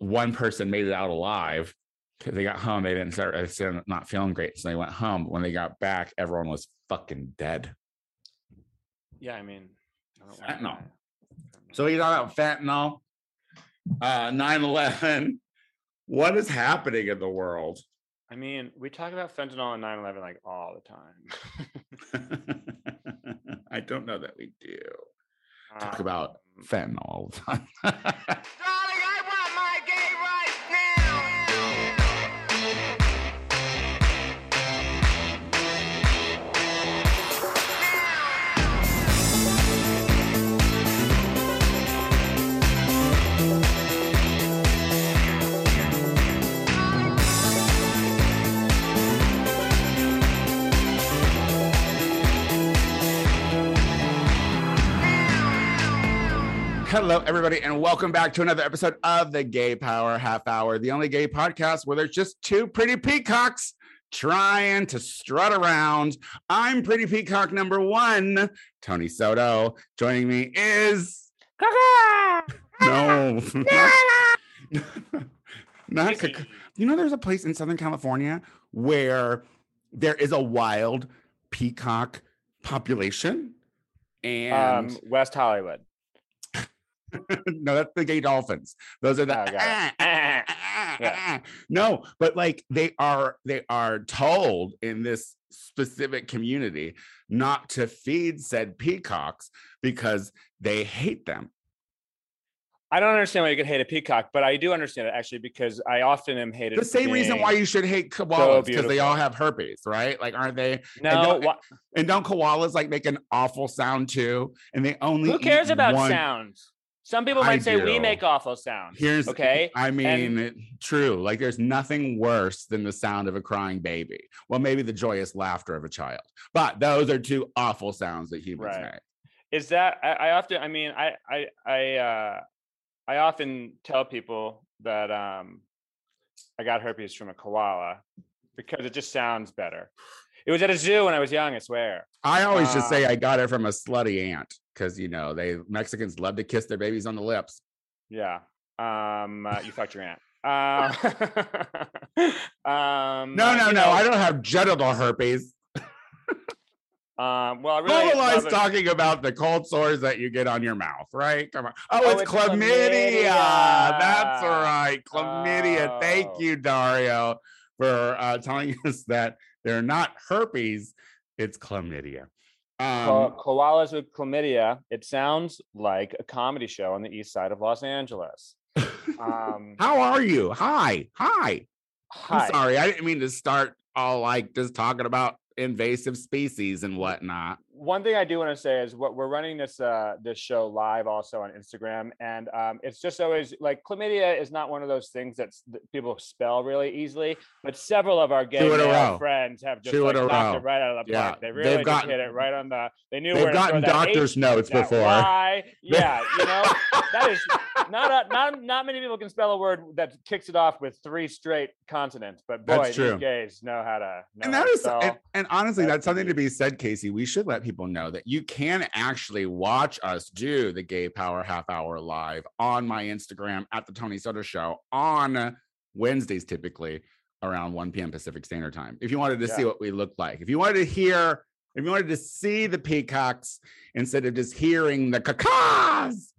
one person made it out alive because they got home. They didn't start not feeling great, so they went home. When they got back, everyone was fucking dead. Yeah, I mean, I Fentanyl. So you talk about fentanyl, uh, 9-11. What is happening in the world? I mean, we talk about fentanyl and 9/11 like all the time. I don't know that we do. Talk about Um, fentanyl all the time. Hello, everybody, and welcome back to another episode of the Gay Power Half Hour, the only gay podcast where there's just two pretty peacocks trying to strut around. I'm pretty peacock number one, Tony Soto. Joining me is no, not Casey. you know, there's a place in Southern California where there is a wild peacock population, and um, West Hollywood. no, that's the gay dolphins. Those are the Oh, ah, ah, ah, ah. no, but like they are they are told in this specific community not to feed said peacocks because they hate them. I don't understand why you could hate a peacock, but I do understand it actually because I often am hated. The same reason why you should hate koalas because they all have herpes, right? Like, aren't they? no. don't- wha- And don't koalas like make an awful sound too? And they only who cares about one- sounds? Some people I might say we make awful sounds. Here's okay. I mean, And- true. Like there's nothing worse than the sound of a crying baby. Well, maybe the joyous laughter of a child, but those are two awful sounds that humans Right. make. is that I, I often i mean i i i uh i often tell people that um i got herpes from a koala because it just sounds better it was at a zoo when i was young i swear I always just say Um, I got it from a slutty aunt because you know they Mexicans love to kiss their babies on the lips. yeah um uh, you fucked your aunt um, um No, uh, no, no. know, I don't have genital herpes. um well I really talking about the cold sores that you get on your mouth, right? Come on. Oh, Oh, it's, it's chlamydia. That's chlamydia. right. Chlamydia. Thank Oh. you, Dario, for uh, telling us that they're not herpes. It's chlamydia. Um, koalas with chlamydia. It sounds like a comedy show on the east side of Los Angeles. Um, how are you? Hi. Hi. hi. I'm sorry. I didn't mean to start all like just talking about invasive species and whatnot. One thing I do want to say is what we're running this uh, this show live also on Instagram, and um, it's just always like chlamydia is not one of those things that's, that people spell really easily, but several of our gay Two in a male row. friends have just Two like, a knocked it right out of the Yeah, park. They really gotten- hit it right on the. They knew where They've gotten doctor's H, notes before. Y. Yeah, you know that is not a, not not many people can spell a word that kicks it off with three straight consonants, but boy, these gays know how to. Know and to is and, and honestly That's that's something to be said casey we should let people know that you can actually watch us do the gay power half hour live on my instagram at the tony soto show on wednesdays typically around 1 p.m pacific standard time if you wanted to see what we look like if you wanted to hear if you wanted to see the peacocks instead of just hearing the cacaws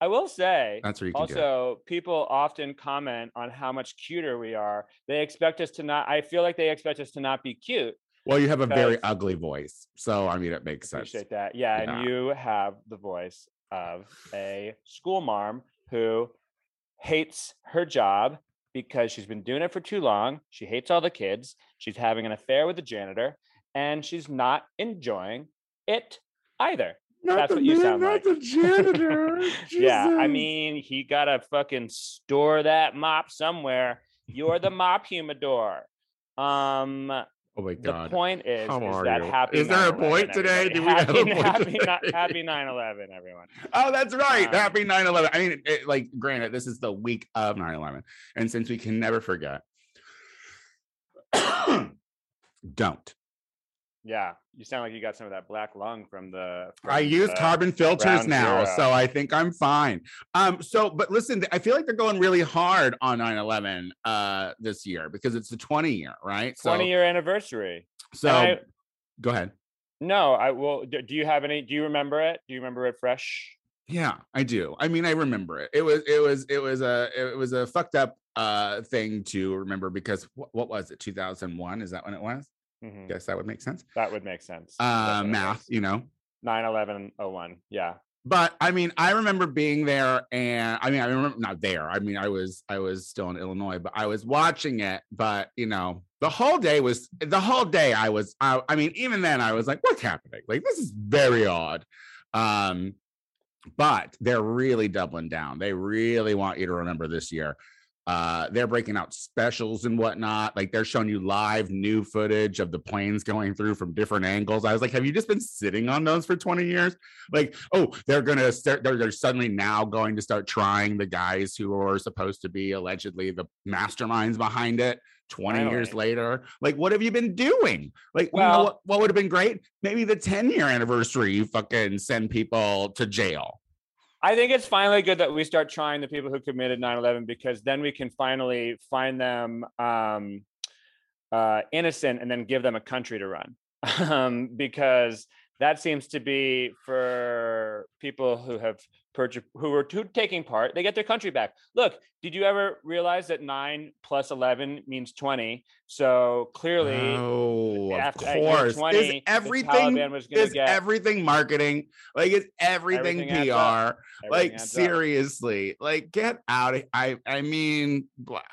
I will say, that's where you also, people often comment on how much cuter we are. They expect us to not. I feel like they expect us to not be cute. Well you have a very ugly voice so i mean it makes sense Appreciate that. Yeah, Yeah. and you have the voice of a school marm who hates her job because she's been doing it for too long. She hates all the kids. She's having an affair with the janitor, and she's not enjoying it either. not that's the what you man, sound not like. the janitor Yeah, I mean, he gotta fucking store that mop somewhere. You're the mop humidor. Um, oh my god. the point is, How is that you? happy. Is there a point today? Do we have a point happy, today? happy 9/11, everyone. Oh, that's right. Um, Happy 9 11. I mean, it, like, granted, this is the week of 9 11. And since we can never forget, don't. Yeah, you sound like you got some of that black lung from the. I use the- carbon filters now, zero. so I think I'm fine. Um, so but listen, I feel like they're going really hard on 9-11 uh this year because it's the 20 year, right? So 20 year anniversary. so I- go ahead. No, I will. Do do you have any? Do you remember it? Do you remember it fresh? Yeah, I do. I mean, I remember it. It was it was it was a it was a fucked up uh thing to remember because what, what was it? 2001 is that when it was? Mhm, Guess that would make sense. That would make sense. Uh math, you know. 9 11 01. Yeah. but I mean, I remember being there, and I mean, I remember not there. I mean, I was I was still in Illinois, but I was watching it. But you know, the whole day was the whole day. I was. I, I mean, even then, I was like, "What's happening? Like, this is very odd." Um, but they're really doubling down. They really want you to remember this year. Uh, they're breaking out specials and whatnot. Like they're showing you live new footage of the planes going through from different angles. I was like, have you just been sitting on those for 20 years? Like, oh, they're gonna start, they're, they're suddenly now going to start trying the guys who are supposed to be allegedly the masterminds behind it 20 years later. Like, what have you been doing? Like, you know what, what would have been great? Maybe the 10 year anniversary, you fucking send people to jail. I think it's finally good that we start trying the people who committed 9/11 because then we can finally find them um, uh, innocent and then give them a country to run. Um, because that seems to be for people who have who were who taking part, they get their country back. Look, did you ever realize that nine plus 11 means 20? So clearly, Oh, of after- year course. 20, is everything was is get- everything marketing? Like it's everything, Everything PR. everything Like adds up. seriously, like get out of I I mean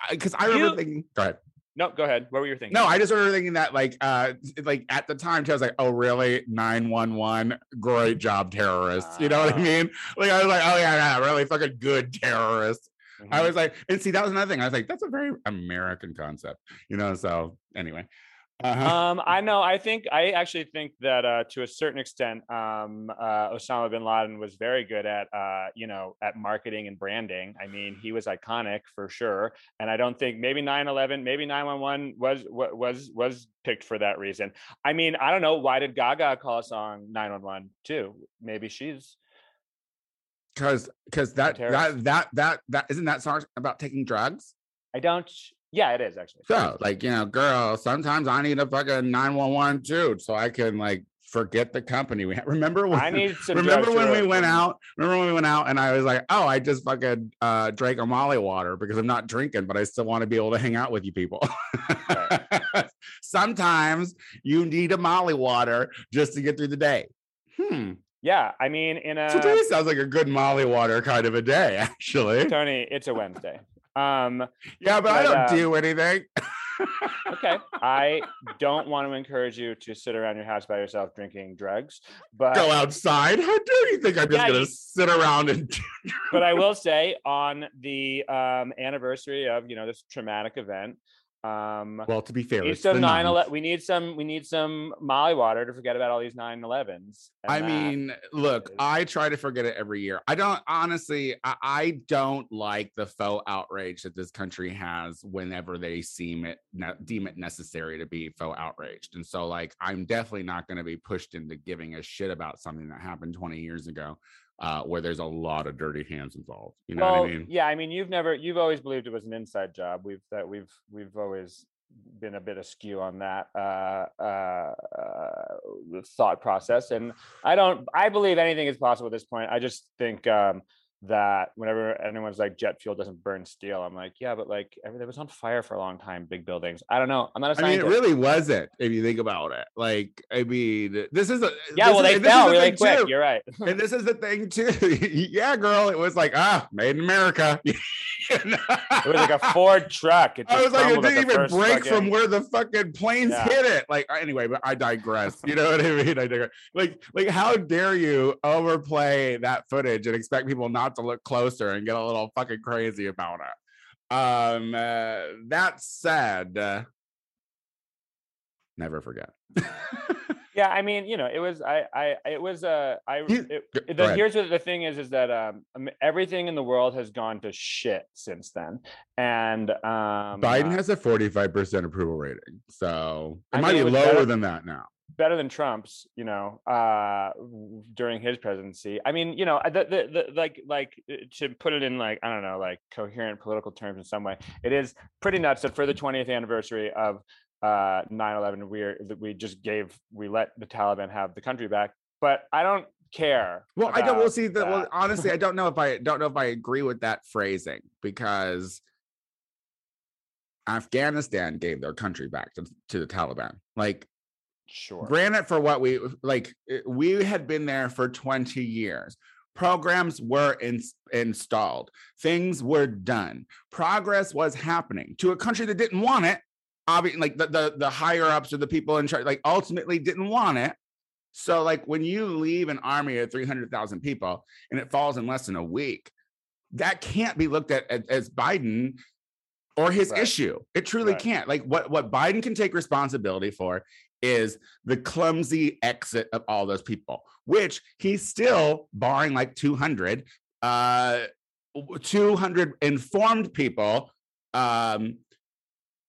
because I remember You- thinking go ahead. No, go ahead. What were you thinking? No, I just remember thinking that like uh like at the time I was like, oh really? 911, great job, terrorists. You know what I Ah. mean? Like I was like, oh yeah, yeah, really fucking good terrorists. I Mhm. was like, and see, that was another thing. I was like, that's a very American concept, you know. So anyway. Uh-huh. um, I know. I think I actually think that uh, to a certain extent, um, uh, Osama bin Laden was very good at uh, you know at marketing and branding. I mean, he was iconic for sure, and I don't think maybe 9/11, maybe 911 was was was picked for that reason. I mean, I don't know why did Gaga call a song 911 too? Maybe she's because because that that that that that isn't that song about taking drugs I don't. Yeah, it is actually. so like you know girl sometimes i need a fucking 911 too so i can like forget the company we had remember when I need some. remember when we went out remember when we went out and i was like oh i just fucking uh drank a molly water because i'm not drinking but i still want to be able to hang out with you people sometimes you need a molly water just to get through the day hmm Yeah, I mean, in a today sounds like a good molly water kind of a day actually Tony, it's a Wednesday. Um, Yeah, but I don't um, do anything. okay. I don't want to encourage you to sit around your house by yourself drinking drugs, but Go outside. How dare you think I'm just Yeah, gonna sit around and but I will say on the um, anniversary of you know this traumatic event, um, well, to be fair, we need some the nine eleven. We need some. We need some Molly water to forget about all these nine elevens. I mean, look, is- I try to forget it every year. I don't honestly, I, I don't like the faux outrage that this country has whenever they seem it ne- deem it necessary to be faux outraged. And so, like, I'm definitely not going to be pushed into giving a shit about something that happened 20 years ago, uh, where there's a lot of dirty hands involved. You know well, what I mean? yeah. I mean, you've never. You've always believed it was an inside job. We've that we've we've always been a bit askew on that uh, uh, uh, thought process, and I don't. I believe anything is possible at this point. I just think um, that whenever anyone's like jet fuel doesn't burn steel, I'm like, yeah, but like everything was on fire for a long time. Big buildings. I don't know. I'm not a I mean, scientist. it really wasn't if you think about it. Like, I mean, this is a yeah, well, is- they fell the really quick. too. You're right. and this is the thing too. yeah, girl, it was like ah, made in America. It was like a Ford truck. It I was like, it didn't even break from where the fucking planes Yeah. hit it. Like, anyway, but I digress. You know what I mean? I digress. Like, like, how dare you overplay that footage and expect people not to look closer and get a little fucking crazy about it? Um, uh, that said, uh, never forget. Yeah, I mean, you know, it was I I it was uh I You- it, the, here's what the thing is is that um everything in the world has gone to shit since then, and um Biden uh, has a 45% approval rating. So it I might mean, be lower better- than that now. Better than Trump's, you know, uh, during his presidency. I mean, you know, the, the, the like like uh, to put it in like I don't know, like coherent political terms in some way, it is pretty nuts that for the 20th anniversary of uh 9/11, we're that we just gave we let the Taliban have the country back. But I don't care. Well, I don't. We'll see. The, well, honestly, I don't know if I don't know if I agree with that phrasing because Afghanistan gave their country back to, to the Taliban. Like, Sure. granted, for what we like, eh, we had been there for twenty years. Programs were in, installed. Things were done. Progress was happening to a country that didn't want it. Obviously, like the, the the higher ups or the people in charge, like ultimately didn't want it. So, like when you leave an army of 300,000 people and it falls in less than a week, that can't be looked at as Biden or his Right. issue. It truly Right. can't. Like what, what Biden can take responsibility for is the clumsy exit of all those people, which he's still barring like 200, uh, 200 informed people um,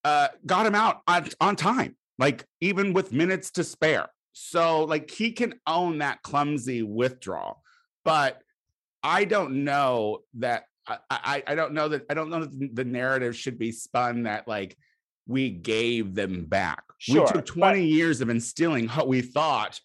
uh, got him out on, on time, like even with minutes to spare. So like he can own that clumsy withdrawal, but I don't know that I, I I don't know that I don't know that the narrative should be spun that like we gave them back. Sure, we took 20 years of instilling what we thought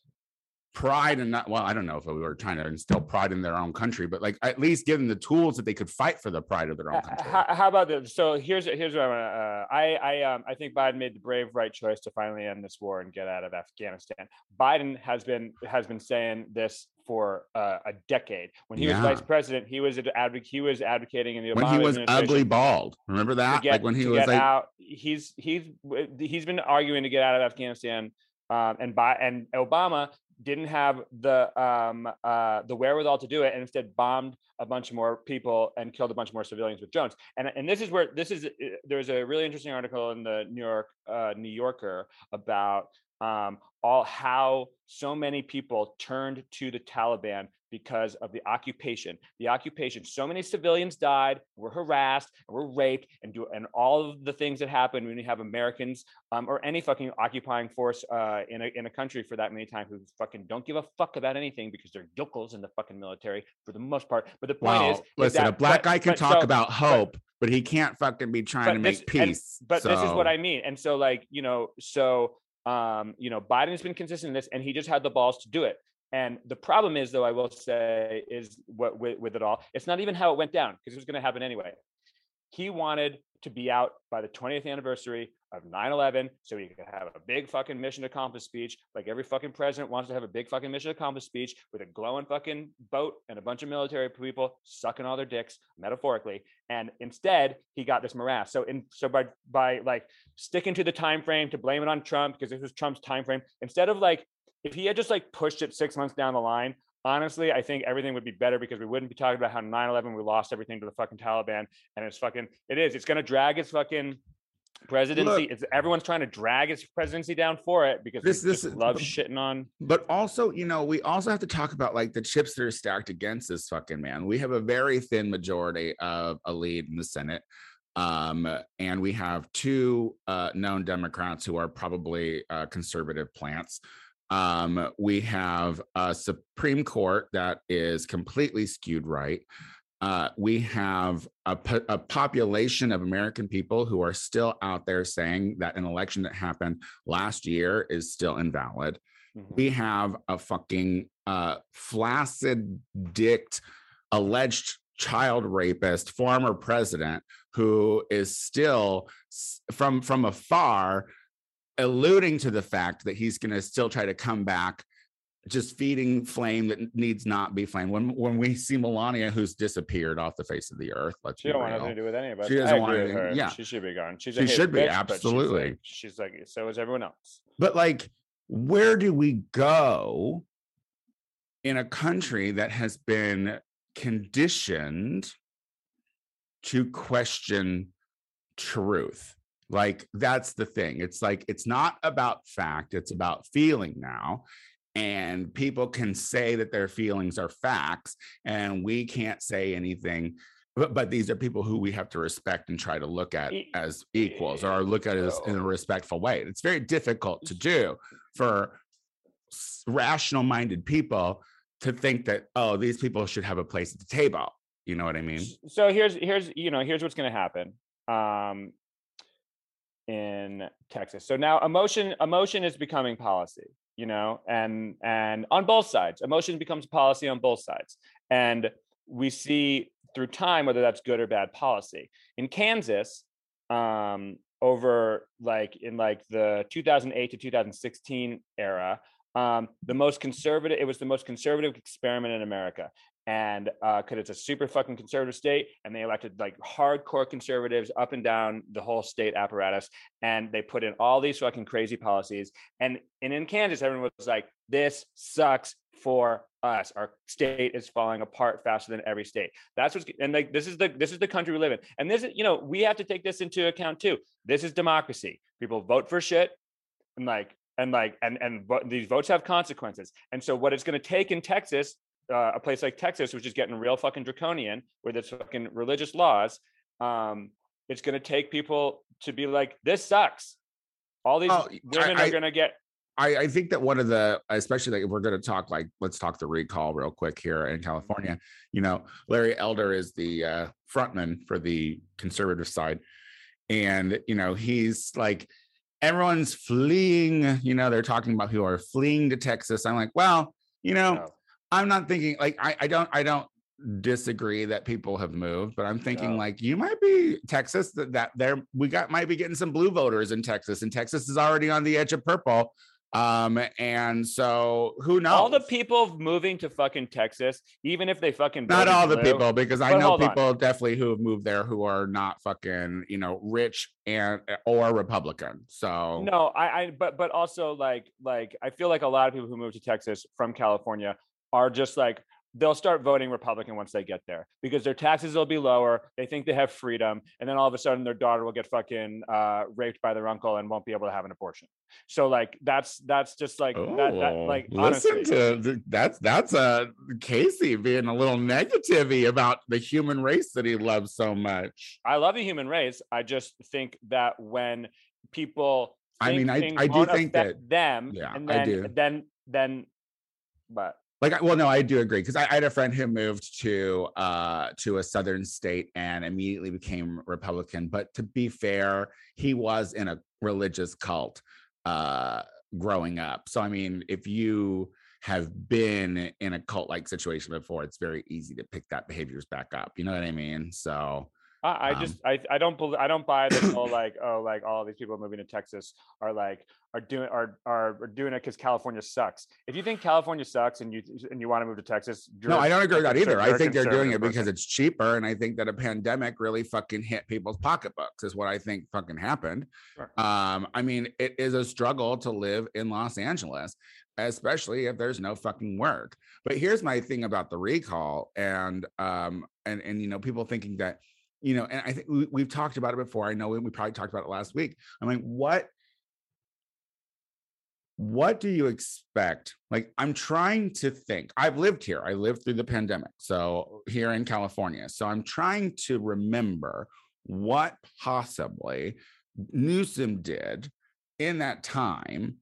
pride and not well, I don't know if we were trying to instill pride in their own country, but like at least give them the tools that they could fight for the pride of their own country. How, how about this? So here's here's what I want to. Uh, I I um I think Biden made the brave right choice to finally end this war and get out of Afghanistan. Biden has been has been saying this for uh, a decade. When he was vice president, he was advoc- he was advocating in the Obama when he was ugly bald. Remember that? get, like when he was like out. He's he's he's been arguing to get out of Afghanistan, um, and by and Obama didn't have the um, uh, the wherewithal to do it, and instead bombed a bunch more people and killed a bunch more civilians with drones. And and this is where this is. uh, There's a really interesting article in the New York uh, New Yorker about um, all how so many people turned to the Taliban because of the occupation. The occupation. So many civilians died, were harassed, were raped, and do and all of the things that happen when you have Americans um, or any fucking occupying force uh, in a in a country for that many times who fucking don't give a fuck about anything because they're yokels in the fucking military for the most part. But the point Well, is, is listen, that, a black but- guy can but talk so- about hope, but, he can't fucking be trying but to this- make and- peace. but this is what I mean. And so, like, you know, so um, you know, Biden's been consistent in this, and he just had the balls to do it. And the problem is, though, I will say, is what with, with it all, it's not even how it went down because it was going to happen anyway. He wanted to be out by the 20th anniversary of 9-11 so he could have a big fucking mission accomplished speech like every fucking president wants to have a big fucking mission accomplished speech with a glowing fucking boat and a bunch of military people sucking all their dicks metaphorically and instead he got this morass. So in so by by like sticking to the time frame to blame it on trump because this was trump's time frame instead of like if he had just like pushed it six months down the line honestly i think everything would be better because we wouldn't be talking about how 9-11 we lost everything to the fucking taliban and it's fucking it is it's going to drag its fucking presidency Look- it's everyone's trying to drag its presidency down for it because This- this this this is- love shitting on But also, you know, we also have to talk about like the chips that are stacked against this fucking man. We have a very thin majority of a lead in the Senate. Um, and we have two uh, known Democrats who are probably uh, conservative plants. Um, we have a Supreme Court that is completely skewed right. Uh, we have a, po- a population of American people who are still out there saying that an election that happened last year is still invalid Mhm. we have a fucking uh flaccid dicked alleged child rapist former president who is still from from afar alluding to the fact that he's going to still try to come back just feeding flame that needs not be flame when when we see melania who's disappeared off the face of the earth let's she don't want nothing to do with any of us She doesn't want anything- her. yeah. she should be gone she's She should be, bitch, but she's, like- absolutely. she's like so is everyone else But like, where do we go in a country that has been conditioned to question truth? Like, that's the thing. It's like, it's not about fact, it's about feeling now. And people can say that their feelings are facts, and we can't say anything. But, but these are people who we have to respect and try to look at as equals or look at as in a respectful way. It's very difficult to do for rational-minded people to think that oh, these people should have a place at the table. You know what I mean? So here's here's you know here's what's going to happen um in texas. So now emotion emotion is becoming policy you know and and on both sides emotion becomes policy on both sides. And we see through time whether that's good or bad policy. In kansas um over like in like the 2008 to 2016 era um the most conservative it was the most conservative experiment in america and uh, because it's a super fucking conservative state and they elected like hardcore conservatives up and down the whole state apparatus and they put in all these fucking crazy policies and and in kansas everyone was like this sucks for us. Our state is falling apart faster than every state. That's what's and like this is the this is the country we live in and this is you know we have to take this into account too. This is democracy. People vote for shit and like and like and and these votes have consequences and so what it's going to take in texas uh, a place like Texas, which is getting real fucking draconian with its fucking religious laws, um, it's going to take people to be like, this sucks. All these Oh, I- women I- are going to get. I, I think that one of the, especially like if we're going to talk like, let's talk the recall real quick here in California. You know, Larry Elder is the uh, frontman for the conservative side, and you know he's like, everyone's fleeing. You know, they're talking about who are fleeing to Texas. I'm like, well, you know, No, I'm not thinking like I, I don't I don't disagree that people have moved, but I'm thinking No. like you might be Texas that that there we got might be getting some blue voters in Texas, and Texas is already on the edge of purple. Um, and so who knows? all the people moving to fucking Texas, even if they fucking not all the people, because I know hold on. people definitely who have moved there who are not fucking, you know, rich and or Republican. So No, I, I, but, but also like, like I feel like a lot of people who move to Texas from California are just like they'll start voting Republican once they get there because their taxes will be lower. They think they have freedom, and then all of a sudden their daughter will get fucking uh, raped by their uncle and won't be able to have an abortion. So like that's that's just like that, that Oh, like listen honestly. to th- that's that's uh Casey being a little negativity about the human race that he loves so much. I love the human race. I just think that when people, I mean, I- I do think that them, yeah, and I do. then then, but Like, well, no, I do agree because I, I had a friend who moved to uh to a southern state and immediately became Republican. But to be fair, he was in a religious cult uh growing up. So I mean, if you have been in a cult like situation before, it's very easy to pick that behaviors back up. You know what I mean? So I, I Um, just I, I don't believe I don't buy this whole like oh like all these people moving to Texas are like are doing are are, are doing it because California sucks. If you think California sucks and you and you want to move to Texas, no, I don't agree with that either. I think they're doing it because person. it's cheaper, and I think that a pandemic really fucking hit people's pocketbooks. Is what I think fucking happened. Sure. Um, I mean, it is a struggle to live in Los Angeles, especially if there's no fucking work. But here's my thing about the recall, and um, and and you know, people thinking that, you know, and I think we, we've talked about it before. I know we, probably talked about it last week. I mean, what what do you expect? Like, I'm trying to think. I've lived here. I lived through the pandemic. So, here in California. So, I'm trying to remember what possibly Newsom did in that time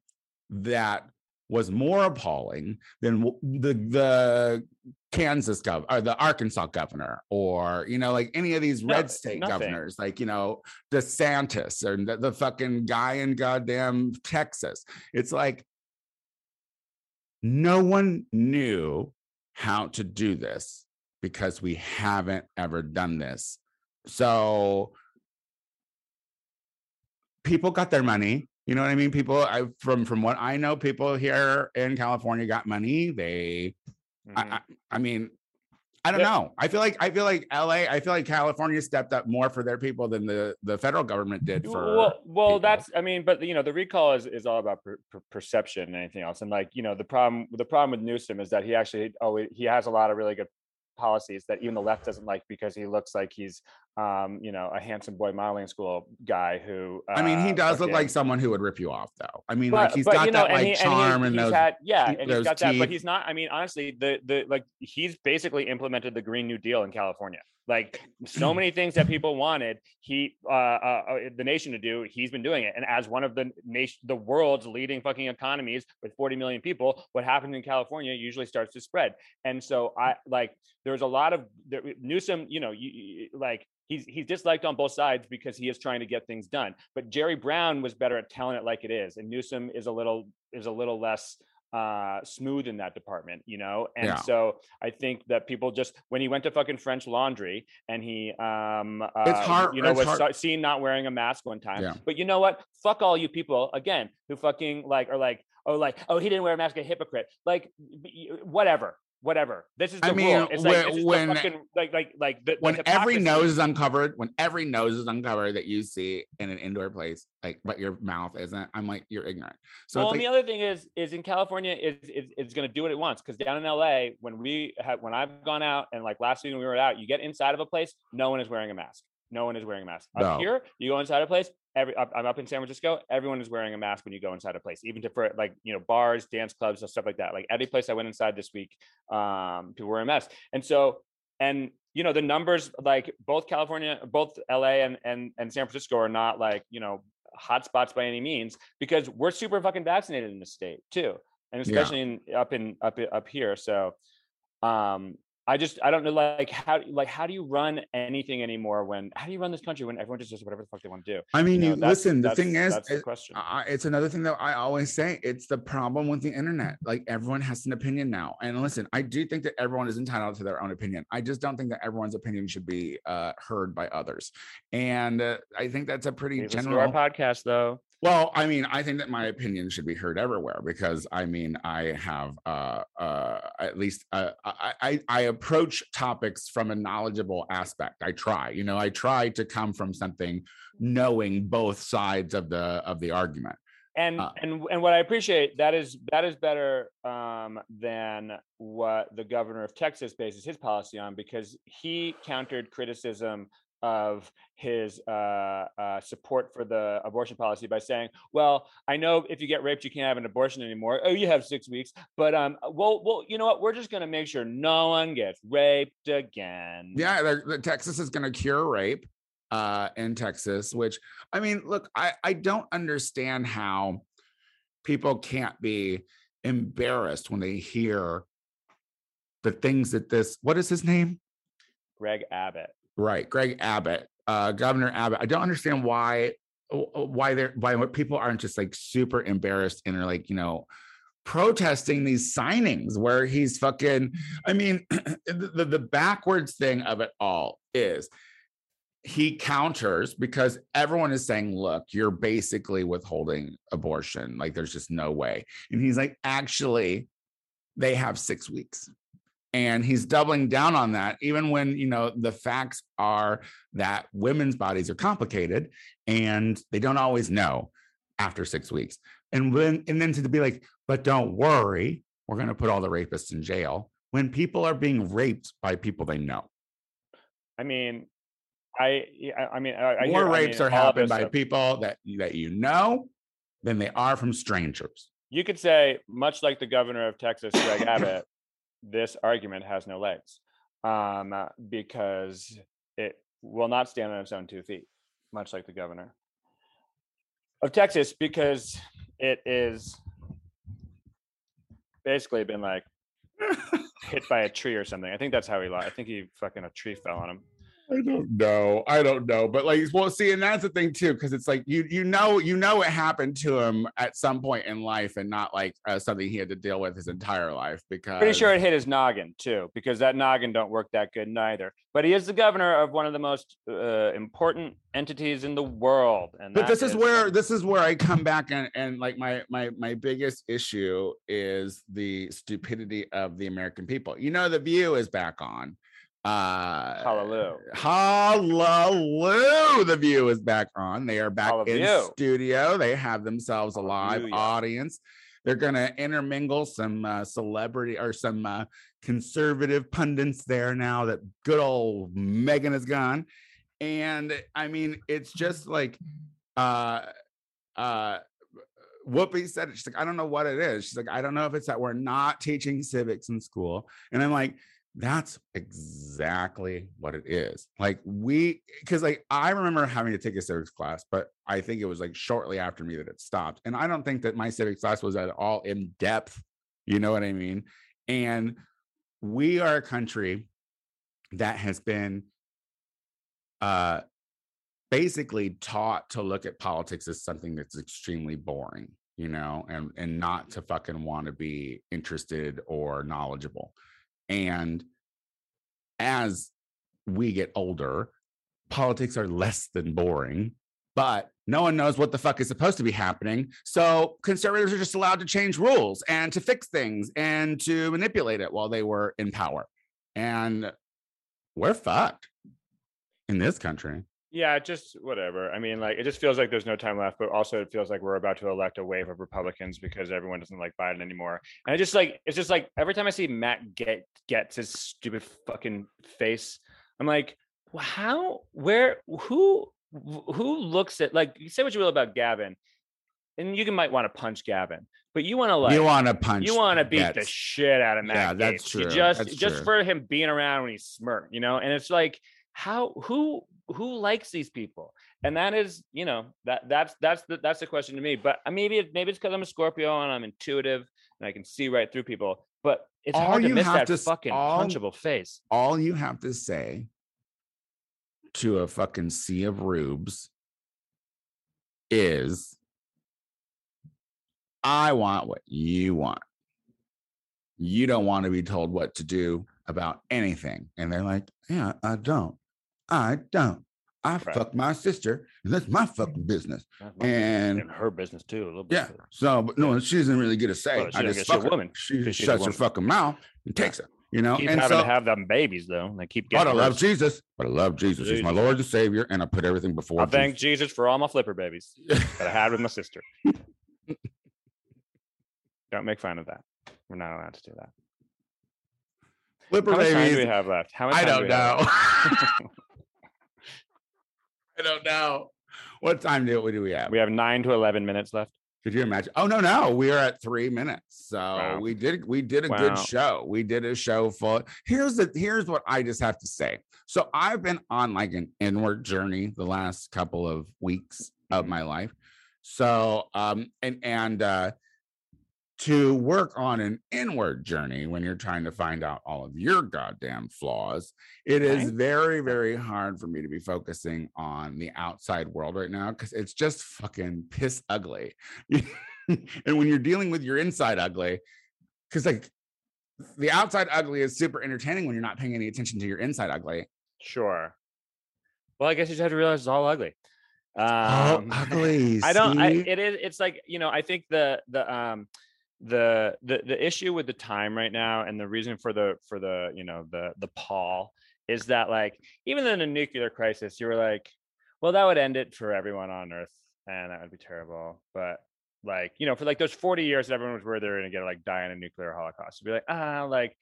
that was more appalling than the the Kansas gov or the Arkansas governor or you know like any of these No, red state nothing. governors like you know DeSantis or the, the fucking guy in goddamn Texas. It's like no one knew how to do this because we haven't ever done this. So people got their money. You know what I mean? People I from from what I know, people here in California got money. They Mhm. I, I I mean, I don't Yeah. know. I feel like I feel like LA, I feel like California stepped up more for their people than the the federal government did for well, well people. that's i mean but you know the recall is, is all about per, per- perception and anything else and like you know the problem the problem with newsom is that he actually always he has a lot of really good policies that even the left doesn't like because he looks like he's um you know a handsome boy modeling school guy who I mean, he uh, does look like someone who would rip you off, though. I mean, but, like he's but, got you know, that like he, charm and, and, he, he's those. had yeah teeth- and he's got that but he's not i mean honestly the the like he's basically implemented the green new deal in california Like so many things that people wanted, he uh, uh uh, the nation to do, he's been doing it. And as one of the nation, the world's leading fucking economies with 40 million people, what happens in California usually starts to spread. And so I like there's a lot of there, Newsom, you know, you, you, like he's he's disliked on both sides because he is trying to get things done. But Jerry Brown was better at telling it like it is, and Newsom is a little is a little less uh smooth in that department you know? And Yeah. so i think that people just when he went to fucking french laundry and he um uh, It's hard- you know was hard- seen not wearing a mask one time. Yeah. but you know what? Fuck all you people again who fucking like are like oh like oh he didn't wear a mask a hypocrite. Like whatever whatever this is the I mean, rule it's like when- it's when- the fucking like like like the, when every nose is uncovered, when every nose is uncovered that you see in an indoor place, like but your mouth isn't, I'm like, you're ignorant. So well, and the other thing is, is in California, is is, is going to do what it wants. Because down in LA, when we have, when I've gone out and like last week when we were out, you get inside of a place, no one is wearing a mask. No one is wearing a mask. No. Up here, you go inside a place. Every up, I'm up in San Francisco. Everyone is wearing a mask when you go inside a place, even to for like you know bars, dance clubs, and stuff like that. Like every place I went inside this week, um, people were wearing masks. And so, and you know, the numbers like both California, both LA and and and San Francisco are not like you know hotspots by any means because we're super fucking vaccinated in the state too, and Yeah. especially in up in up up here. So, um, I just I don't know like how like how do you run anything anymore when how do you run this country when everyone just does whatever the fuck they want to do? I mean, know, you that's- listen. The that's- thing is, that's the question. I, it's another thing that I always say. It's the problem with the internet. Like everyone has an opinion now. And listen, I do think that everyone is entitled to their own opinion. I just don't think that everyone's opinion should be uh, heard by others. And uh, I think that's a pretty to general. our podcast though. Well, I mean, I think that my opinion should be heard everywhere because I mean, I have uh, uh, at least uh, I, I I approach topics from a knowledgeable aspect. I try, you know, I try to come from something knowing both sides of the of the argument. and Uh, and and what I appreciate that is that is better um, than what the governor of Texas bases his policy on because he countered criticism of his uh, uh, support for the abortion policy by saying, "Well, I know if you get raped, you can't have an abortion anymore. Oh, you have six weeks, but um, well, well, you know what? We're just going to make sure no one gets raped again." Yeah, the, Texas is going to cure rape uh, in Texas, which I mean, look, I I don't understand how people can't be embarrassed when they hear the things that this what is his name Greg Abbott. Right greg abbott uh governor abbott i don't understand why why they're why people aren't just like super embarrassed and are like you know protesting these signings where he's fucking i mean the, the, the backwards thing of it all is he counters because everyone is saying look you're basically withholding abortion like there's just no way. And he's like actually they have six weeks and he's doubling down on that even when you know the facts are that women's bodies are complicated and they don't always know after six weeks. And when and then to be like but don't worry we're going to put all the rapists in jail when people are being raped by people they know. I mean, I I I mean, I, I more hear, I rapes mean, are happening by stuff. people that that you know than they are from strangers. You could say, much like the governor of Texas, Greg Abbott, this argument has no legs um, uh, because it will not stand on its own two feet, much like the governor of Texas, because it is basically been like hit by a tree or something. I think that's how he lost. I think he fucking a tree fell on him. I don't know. I don't know. But like, well, see, and that's the thing too, because it's like you you know you know it happened to him at some point in life, and not like uh, something he had to deal with his entire life. Because Pretty sure it hit his noggin too, because that noggin don't work that good neither. But he is the governor of one of the most uh, important entities in the world, and But this is where um, this is where I come back and and like my my my biggest issue is the stupidity of the American people. You know, the View is back on. Uh, Hallelujah. Hallelujah. The View is back on. They are back in studio. They have themselves a live audience. They're going to intermingle some uh, celebrity or some uh, conservative pundits there now that good old Meghan is gone. And I mean, it's just like, uh, uh, Whoopi said it. She's like, I don't know what it is. She's like, I don't know if it's that we're not teaching civics in school. And I'm like, That's exactly what it is. Like we, because like I remember having to take a civics class, but I think it was like shortly after me that it stopped. And I don't think that my civics class was at all in depth. You know what I mean? And we are a country that has been uh basically taught to look at politics as something that's extremely boring you know and and not to fucking want to be interested or knowledgeable and as we get older politics are less than boring but no one knows what the fuck is supposed to be happening. So conservatives are just allowed to change rules and to fix things and to manipulate it while they were in power. And we're fucked in this country Yeah, just whatever. I mean, like it just feels like there's no time left, but also it feels like we're about to elect a wave of Republicans because everyone doesn't like Biden anymore. And I just like it's just like every time I see Matt get gets his stupid fucking face, I'm like, how, where, who, who looks at like you say what you will about Gavin, and you can might want to punch Gavin, but you want to like you want to punch you want to beat the shit out of Matt. Yeah, that's Gaetz. You true. just That's just true. for him being around when he's smirk, you know. And it's like, how who who likes these people? And that is, you know, that that's that's the that's the question to me. But uh, maybe it, maybe it's because I'm a Scorpio and I'm intuitive and I can see right through people. But it's All hard to miss that to fucking all- punchable face. all you have to say to a fucking sea of rubes is I want what you want. You don't want to be told what to do about anything. And they're like, Yeah, I don't. I don't. I Right. fuck my sister, and that's my fucking business. That's my business, And and her business too, a little bit. yeah, too. so but no, she doesn't really get a say. Well, she I just get- she's a fuck her. woman, She 'cause she's a shuts her woman. fucking mouth and takes her, you know. Keep and having so, to have them babies though. They keep but getting I love. Jesus. But I love Jesus. He's my Lord and Savior, and I put everything before. I thank Jesus. Jesus for all my flipper babies that I had with my sister. Don't make fun of that. We're not allowed to do that. Flipper How much time do we have left? How much I don't know. I don't know. What time do we do we have? we have nine to eleven minutes left. Could you imagine? Oh no, no, we are at three minutes. So Wow. we did we did a good show. We did a show full. Here's the here's what I just have to say. So I've been on like an inward journey the last couple of weeks of Mhm. my life. So um and and uh to work on an inward journey when you're trying to find out all of your goddamn flaws, it is Okay. very, very hard for me to be focusing on the outside world right now because it's just fucking piss ugly. and when you're dealing with your inside ugly, because like the outside ugly is super entertaining when you're not paying any attention to your inside ugly. Sure. Well, I guess you just have to realize it's all ugly. Oh, Um, ugly. I don't. I, it is. It's like you know. I think the the um the the the issue with the time right now, and the reason for the for the you know the the pall is that like even in a nuclear crisis, you were like, well, that would end it for everyone on Earth, and that would be terrible. But like you know, for like those forty years that everyone was worried they were gonna get like die in a nuclear holocaust, you'd be like, ah, like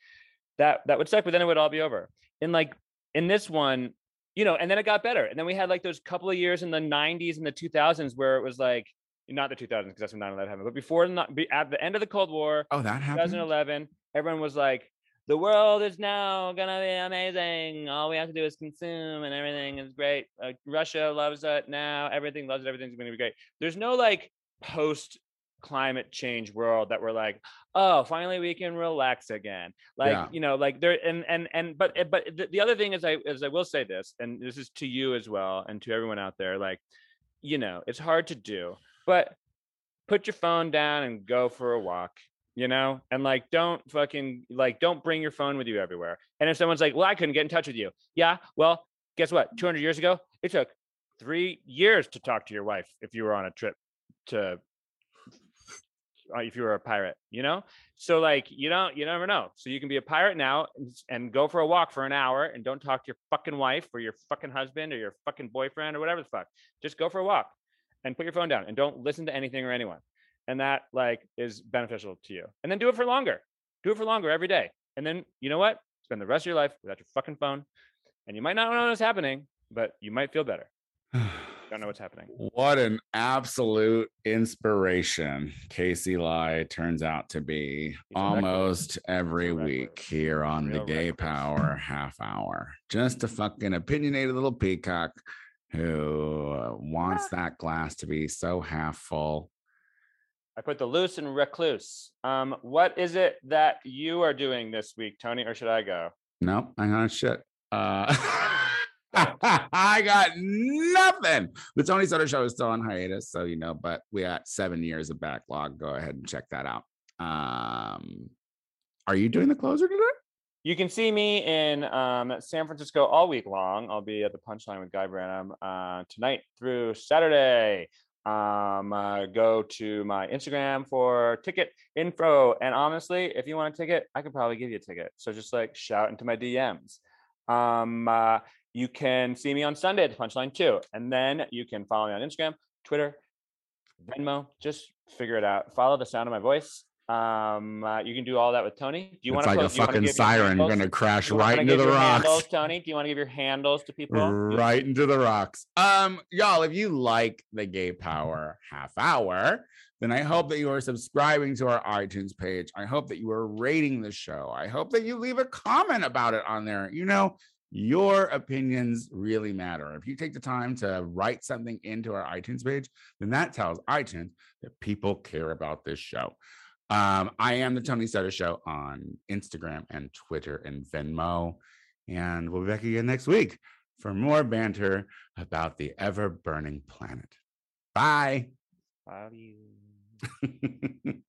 that that would suck, but then it would all be over. And like in this one, you know, and then it got better. And then we had like those couple of years in the 90s and the 2000s where it was like, not the 2000s because that's when 9 11 happened, but before, the, be- at the end of the Cold War, oh, that happened. 2011, everyone was like, the world is now gonna be amazing. All we have to do is consume, and everything is great. Like Russia loves it now. Everything loves it. Everything's gonna be great. There's no like post climate change world that we're like, oh, finally we can relax again. Like Yeah. you know, like there and and and but eh, but the, the other thing is I is I will say this, and this is to you as well, and to everyone out there, like you know, it's hard to do, but put your phone down and go for a walk you know and like don't fucking like don't bring your phone with you everywhere. And if someone's like well i couldn't get in touch with you. Yeah well guess what? 200 years ago it took three years to talk to your wife if you were on a trip to uh, if you were a pirate you know? So like you don't you never know. So you can be a pirate now and, and go for a walk for an hour and don't talk to your fucking wife or your fucking husband or your fucking boyfriend or whatever the fuck. Just go for a walk and put your phone down and don't listen to anything or anyone and that like is beneficial to you and then do it for longer do it for longer every day and then you know what spend the rest of your life without your fucking phone and you might not know what's happening but you might feel better Don't know what's happening. What an absolute inspiration Casey Lai turns out to be He's almost every week here on the Real Gay recluse. Power half hour. Just a fucking opinionated little peacock who uh, wants that glass to be so half full. I put the loose and recluse. Um, what is it that you are doing this week, Tony, or should I go? Nope, I got shit. Uh, I got nothing. The Tony Soto show is still on hiatus, so you know, but we got seven years of backlog. Go ahead and check that out. Um, are you doing the closer today? You can see me in um, San Francisco all week long. I'll be at the Punchline with Guy Branum uh, tonight through Saturday. Um, uh, go to my Instagram for ticket info. And honestly, if you want a ticket, I could probably give you a ticket. So just like shout into my DMs. Um, uh, you can see me on Sunday at the Punchline too. And then you can follow me on Instagram, Twitter, Venmo. Just figure it out. Follow the sound of my voice. Um, uh, you can do all that with Tony. Do you it's want like to a fucking siren gonna crash right into the rocks. Handles, Tony, do you want to give your handles to people? Right into the rocks. Um, y'all, if you like the Gay Power half hour, then I hope that you are subscribing to our iTunes page. I hope that you are rating the show. I hope that you leave a comment about it on there. You know, your opinions really matter. If you take the time to write something into our iTunes page, then that tells iTunes that people care about this show. Um, I am the Tony Soto Show on Instagram and Twitter and Venmo. And we'll be back again next week for more banter about the ever burning planet. Bye. Love you.